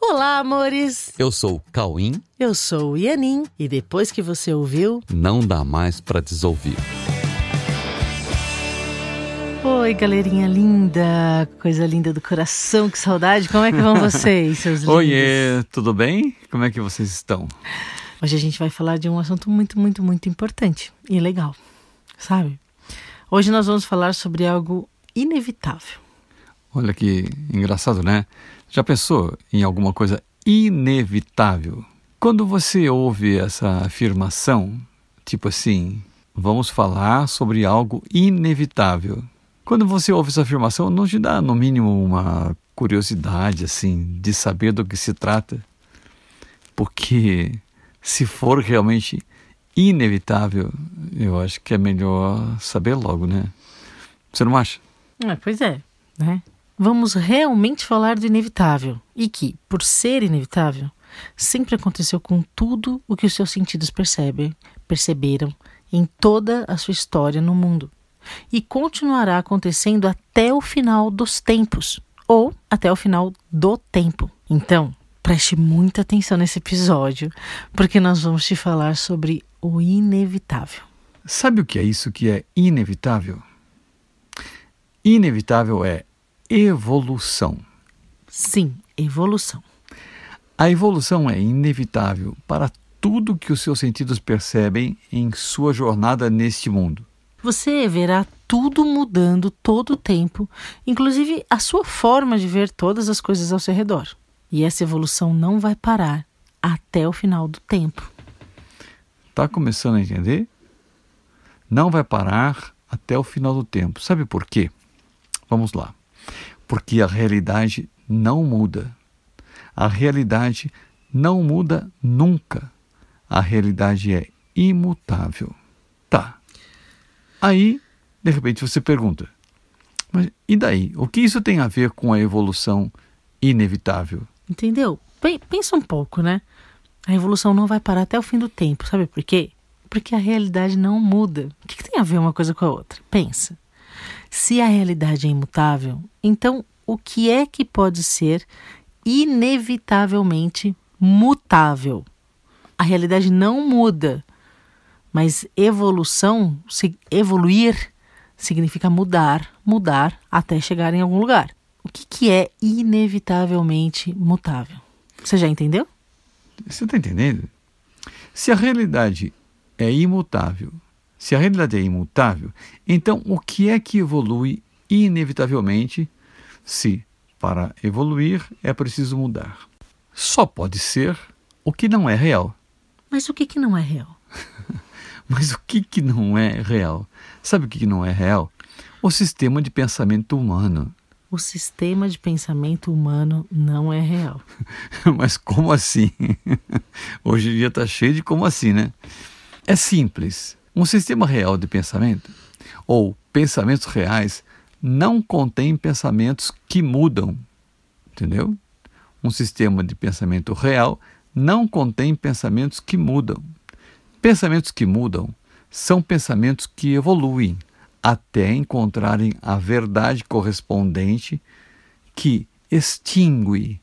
Olá, amores! Eu sou o Cauim. Eu sou o Ianin e depois que você ouviu, não dá mais para desouvir. Oi, galerinha linda, coisa linda do coração, que saudade. Como é que vão vocês, seus lindos? Oiê, tudo bem? Como é que vocês estão? Hoje a gente vai falar de um assunto muito, muito, muito importante e legal, sabe? Hoje nós vamos falar sobre algo inevitável. Olha que engraçado, né? Já pensou em alguma coisa inevitável? Quando você ouve essa afirmação, tipo assim, vamos falar sobre algo inevitável. Quando você ouve essa afirmação, não te dá, no mínimo, uma curiosidade, assim, de saber do que se trata? Porque se for realmente inevitável, eu acho que é melhor saber logo, né? Você não acha? É, pois é, né? Vamos realmente falar do inevitável e que, por ser inevitável, sempre aconteceu com tudo o que os seus sentidos percebem, perceberam em toda a sua história no mundo e continuará acontecendo até o final dos tempos ou até o final do tempo. Então, preste muita atenção nesse episódio, porque nós vamos te falar sobre o inevitável. Sabe o que é isso que é inevitável? Inevitável é evolução. Sim, evolução. A evolução é inevitável para tudo que os seus sentidos percebem em sua jornada neste mundo. Você verá tudo mudando todo o tempo, inclusive a sua forma de ver todas as coisas ao seu redor. E essa evolução não vai parar até o final do tempo. Está começando a entender? Não vai parar até o final do tempo. Sabe por quê? Vamos lá. Porque a realidade não muda. A realidade não muda nunca. A realidade é imutável. Tá. Aí, de repente, você pergunta: mas e daí? O que isso tem a ver com a evolução inevitável? Entendeu? Pensa um pouco, né? A evolução não vai parar até o fim do tempo. Sabe por quê? Porque a realidade não muda. O que, que tem a ver uma coisa com a outra? Pensa. Se a realidade é imutável, então o que é que pode ser inevitavelmente mutável? A realidade não muda, mas evolução, evoluir, significa mudar, mudar até chegar em algum lugar. O que, que é inevitavelmente mutável? Você já entendeu? Você está entendendo? Se a realidade é imutável, se a realidade é imutável, então o que é que evolui inevitavelmente se, para evoluir, é preciso mudar? Só pode ser o que não é real. Mas o que, que não é real? Mas o que, que não é real? Sabe o que, que não é real? O sistema de pensamento humano. O sistema de pensamento humano não é real. Mas como assim? Hoje em dia está cheio de como assim, né? É simples. Um sistema real de pensamento, ou pensamentos reais, não contém pensamentos que mudam. Entendeu? Um sistema de pensamento real não contém pensamentos que mudam. Pensamentos que mudam são pensamentos que evoluem até encontrarem a verdade correspondente que extingue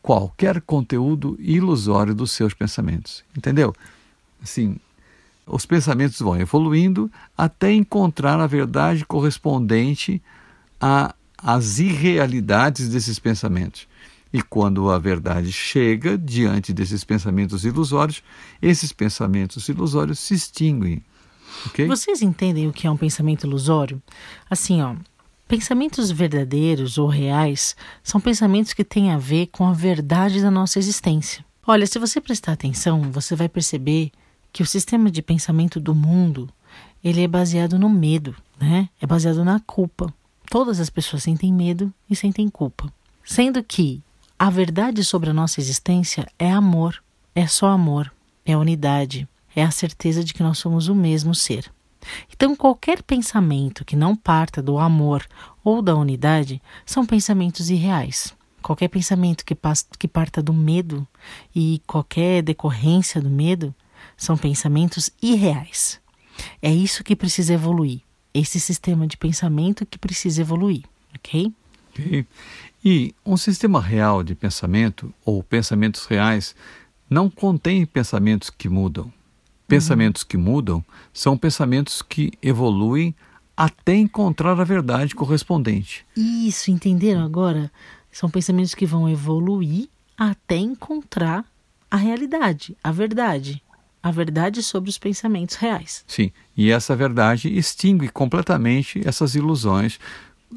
qualquer conteúdo ilusório dos seus pensamentos. Entendeu? Assim, os pensamentos vão evoluindo até encontrar a verdade correspondente às irrealidades desses pensamentos. E quando a verdade chega diante desses pensamentos ilusórios, esses pensamentos ilusórios se extinguem. Okay? Vocês entendem o que é um pensamento ilusório? Assim, ó, pensamentos verdadeiros ou reais são pensamentos que têm a ver com a verdade da nossa existência. Olha, se você prestar atenção, você vai perceber que o sistema de pensamento do mundo ele é baseado no medo, né? É baseado na culpa. Todas as pessoas sentem medo e sentem culpa, sendo que a verdade sobre a nossa existência é amor, é só amor, é unidade, é a certeza de que nós somos o mesmo ser. Então, qualquer pensamento que não parta do amor ou da unidade são pensamentos irreais. Qualquer pensamento que, que parta do medo e qualquer decorrência do medo são pensamentos irreais. É isso que precisa evoluir. Esse sistema de pensamento que precisa evoluir, ok? E um sistema real de pensamento, ou pensamentos reais, não contém pensamentos que mudam. Pensamentos que mudam são pensamentos que evoluem até encontrar a verdade correspondente. Isso, entenderam agora? São pensamentos que vão evoluir até encontrar a realidade, a verdade. A verdade sobre os pensamentos reais. Sim, e essa verdade extingue completamente essas ilusões,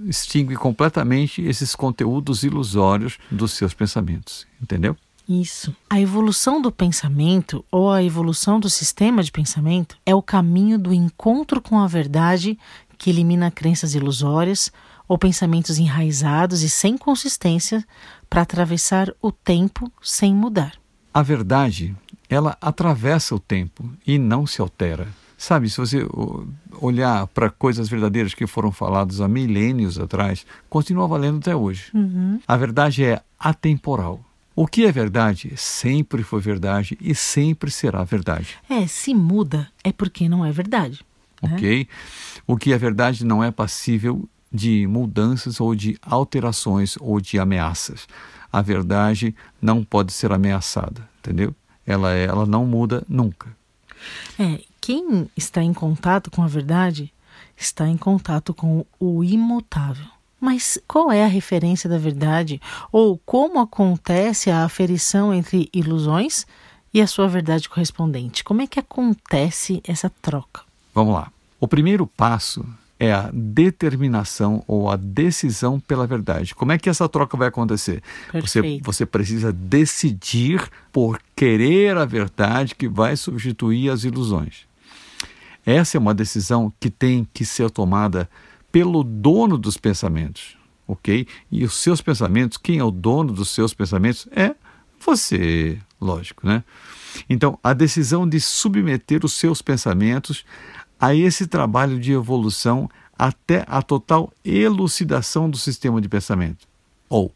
extingue completamente esses conteúdos ilusórios dos seus pensamentos. Entendeu? Isso. A evolução do pensamento ou a evolução do sistema de pensamento é o caminho do encontro com a verdade que elimina crenças ilusórias ou pensamentos enraizados e sem consistência para atravessar o tempo sem mudar. A verdade, ela atravessa o tempo e não se altera. Sabe, se você olhar para coisas verdadeiras que foram faladas há milênios atrás, continua valendo até hoje. Uhum. A verdade é atemporal. O que é verdade sempre foi verdade e sempre será verdade. É, se muda é porque não é verdade. Né? Ok? O que é verdade não é passível de mudanças ou de alterações ou de ameaças. A verdade não pode ser ameaçada, entendeu? Ela, é, ela não muda nunca. É, quem está em contato com a verdade está em contato com o imutável. Mas qual é a referência da verdade? Ou como acontece a aferição entre ilusões e a sua verdade correspondente? Como é que acontece essa troca? Vamos lá. O primeiro passo é a determinação ou a decisão pela verdade. Como é que essa troca vai acontecer? Você, você precisa decidir por querer a verdade que vai substituir as ilusões. Essa é uma decisão que tem que ser tomada pelo dono dos pensamentos, ok? E os seus pensamentos, quem é o dono dos seus pensamentos é você, lógico, né? Então, a decisão de submeter os seus pensamentos a esse trabalho de evolução até a total elucidação do sistema de pensamento, ou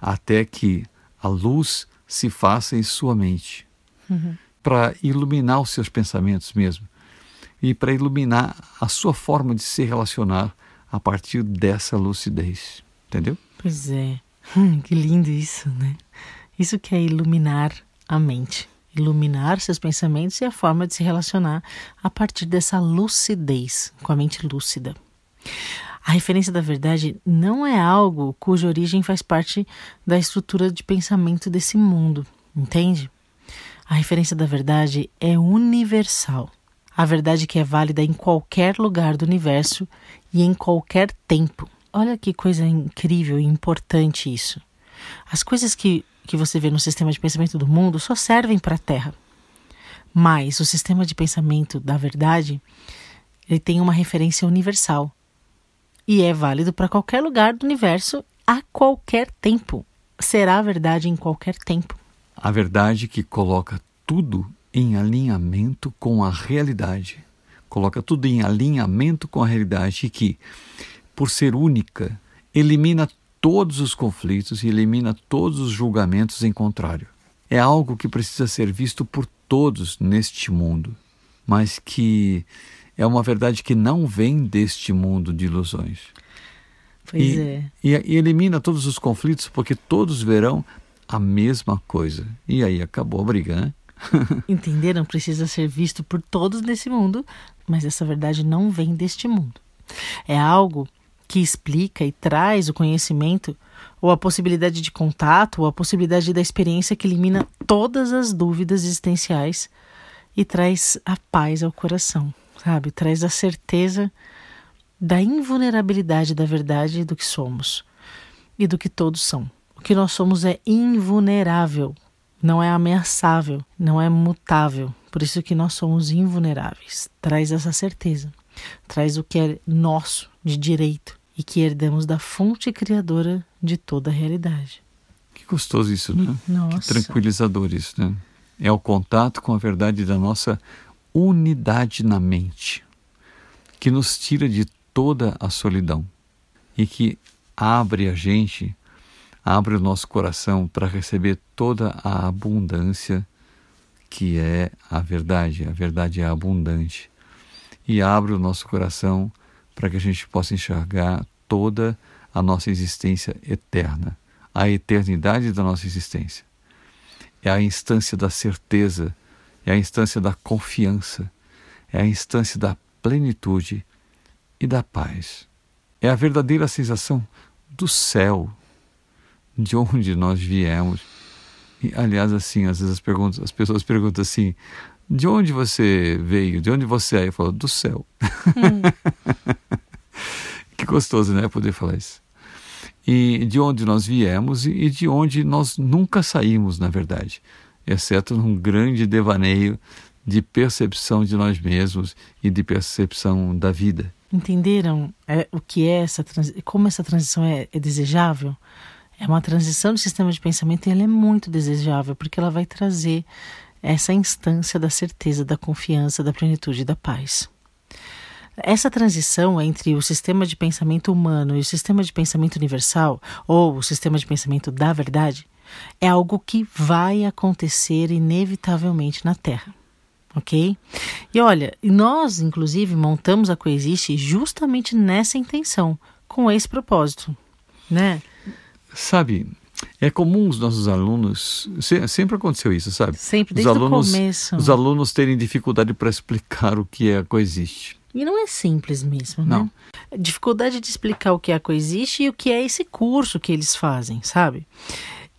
até que a luz se faça em sua mente, uhum. para iluminar os seus pensamentos mesmo e para iluminar a sua forma de se relacionar a partir dessa lucidez. Entendeu? Pois é. Hum, que lindo isso, né? Isso que é iluminar a mente. Iluminar seus pensamentos e a forma de se relacionar a partir dessa lucidez, com a mente lúcida. A referência da verdade não é algo cuja origem faz parte da estrutura de pensamento desse mundo, entende? A referência da verdade é universal. A verdade que é válida em qualquer lugar do universo e em qualquer tempo. Olha que coisa incrível e importante isso. As coisas que, que você vê no sistema de pensamento do mundo só servem para a Terra. Mas o sistema de pensamento da verdade ele tem uma referência universal e é válido para qualquer lugar do universo a qualquer tempo. Será a verdade em qualquer tempo. A verdade que coloca tudo em alinhamento com a realidade. Coloca tudo em alinhamento com a realidade que, por ser única, elimina todos os conflitos e elimina todos os julgamentos em contrário. É algo que precisa ser visto por todos neste mundo, mas que é uma verdade que não vem deste mundo de ilusões. Pois e, é. E, e elimina todos os conflitos porque todos verão a mesma coisa. E aí acabou a briga, né? Entenderam? Precisa ser visto por todos nesse mundo, mas essa verdade não vem deste mundo. É algo que explica e traz o conhecimento ou a possibilidade de contato ou a possibilidade da experiência que elimina todas as dúvidas existenciais e traz a paz ao coração, sabe? Traz a certeza da invulnerabilidade da verdade do que somos e do que todos são. O que nós somos é invulnerável não é ameaçável, não é mutável. Por isso que nós somos invulneráveis. Traz essa certeza. Traz o que é nosso de direito e que herdamos da fonte criadora de toda a realidade. Que gostoso isso, né? Nossa. Que tranquilizador isso, né? É o contato com a verdade da nossa unidade na mente, que nos tira de toda a solidão e que abre a gente abre o nosso coração para receber toda a abundância que é a verdade. A verdade é abundante. E abre o nosso coração para que a gente possa enxergar toda a nossa existência eterna, a eternidade da nossa existência. É a instância da certeza, é a instância da confiança, é a instância da plenitude e da paz. É a verdadeira sensação do céu, de onde nós viemos. E, aliás, assim, às vezes as, perguntas, as pessoas perguntam assim: de onde você veio? De onde você é? Eu falo: do céu. Hum. que gostoso, né? Poder falar isso. E de onde nós viemos e de onde nós nunca saímos, na verdade, exceto num grande devaneio de percepção de nós mesmos e de percepção da vida. Entenderam é, o que é essa como essa transição é, é desejável? É uma transição de sistema de pensamento e ela é muito desejável porque ela vai trazer essa instância da certeza, da confiança, da plenitude da paz. Essa transição entre o sistema de pensamento humano e o sistema de pensamento universal, ou o sistema de pensamento da verdade, é algo que vai acontecer inevitavelmente na Terra ok? E olha, nós inclusive montamos a Coexiste justamente nessa intenção, com esse propósito, né? Sabe, é comum os nossos alunos, sempre aconteceu isso, sabe? Sempre, desde os alunos, o começo. Os alunos terem dificuldade para explicar o que é a Coexiste. E não é simples mesmo, não. né? Dificuldade de explicar o que é a Coexiste e o que é esse curso que eles fazem, sabe?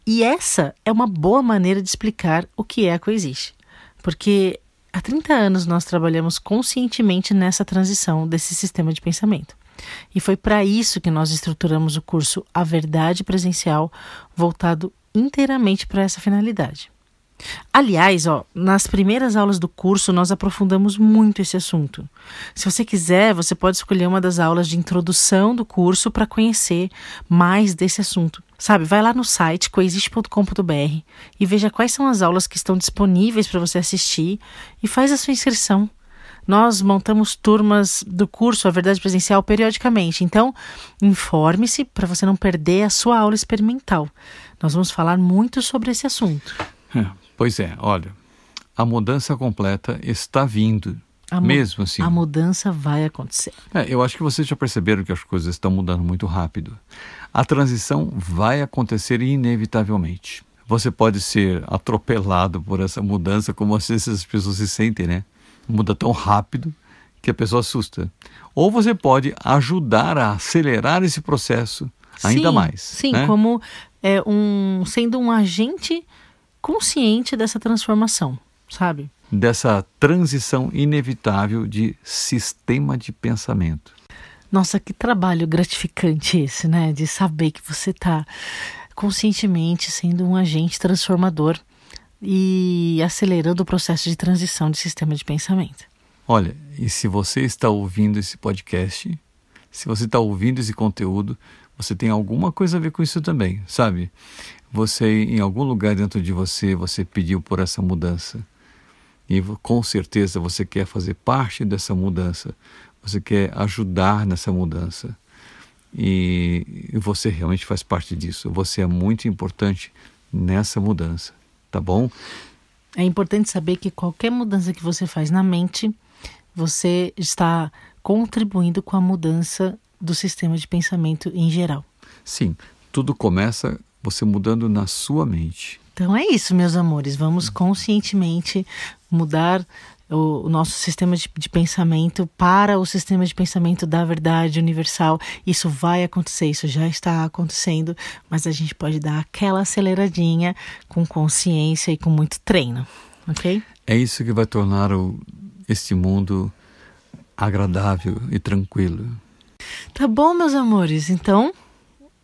E essa é uma boa maneira de explicar o que é a Coexiste. Porque Há 30 anos nós trabalhamos conscientemente nessa transição desse sistema de pensamento. E foi para isso que nós estruturamos o curso A Verdade Presencial, voltado inteiramente para essa finalidade. Aliás, ó, nas primeiras aulas do curso nós aprofundamos muito esse assunto. Se você quiser, você pode escolher uma das aulas de introdução do curso para conhecer mais desse assunto. Sabe, vai lá no site coexiste.com.br e veja quais são as aulas que estão disponíveis para você assistir e faz a sua inscrição. Nós montamos turmas do curso A Verdade Presencial periodicamente, então informe-se para você não perder a sua aula experimental. Nós vamos falar muito sobre esse assunto. É, pois é, olha, a mudança completa está vindo. Mesmo assim. A mudança vai acontecer. É, eu acho que vocês já perceberam que as coisas estão mudando muito rápido. A transição vai acontecer inevitavelmente. Você pode ser atropelado por essa mudança, como às vezes as pessoas se sentem, né? Muda tão rápido que a pessoa assusta. Ou você pode ajudar a acelerar esse processo ainda sim, mais. Sim, né? como é, um, sendo um agente consciente dessa transformação, sabe? Dessa transição inevitável de sistema de pensamento. Nossa, que trabalho gratificante esse, né? De saber que você está conscientemente sendo um agente transformador e acelerando o processo de transição de sistema de pensamento. Olha, e se você está ouvindo esse podcast, se você está ouvindo esse conteúdo, você tem alguma coisa a ver com isso também, sabe? Você, em algum lugar dentro de você, você pediu por essa mudança. E com certeza você quer fazer parte dessa mudança. Você quer ajudar nessa mudança. E você realmente faz parte disso. Você é muito importante nessa mudança, tá bom? É importante saber que qualquer mudança que você faz na mente, você está contribuindo com a mudança do sistema de pensamento em geral. Sim, tudo começa você mudando na sua mente. Então é isso, meus amores. Vamos conscientemente mudar o, nosso sistema de, de, pensamento para o sistema de pensamento da verdade universal. Isso vai acontecer, isso já está acontecendo, mas a gente pode dar aquela aceleradinha com consciência e com muito treino, ok? É isso que vai tornar o, este mundo agradável e tranquilo. Tá bom, meus amores. Então,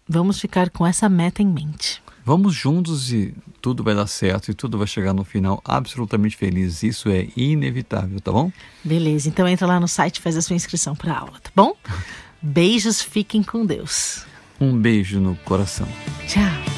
vamos ficar com essa meta em mente. Vamos juntos e tudo vai dar certo e tudo vai chegar no final absolutamente feliz. Isso é inevitável, tá bom? Beleza, então entra lá no site e faz a sua inscrição para a aula, tá bom? Beijos, fiquem com Deus. Um beijo no coração. Tchau.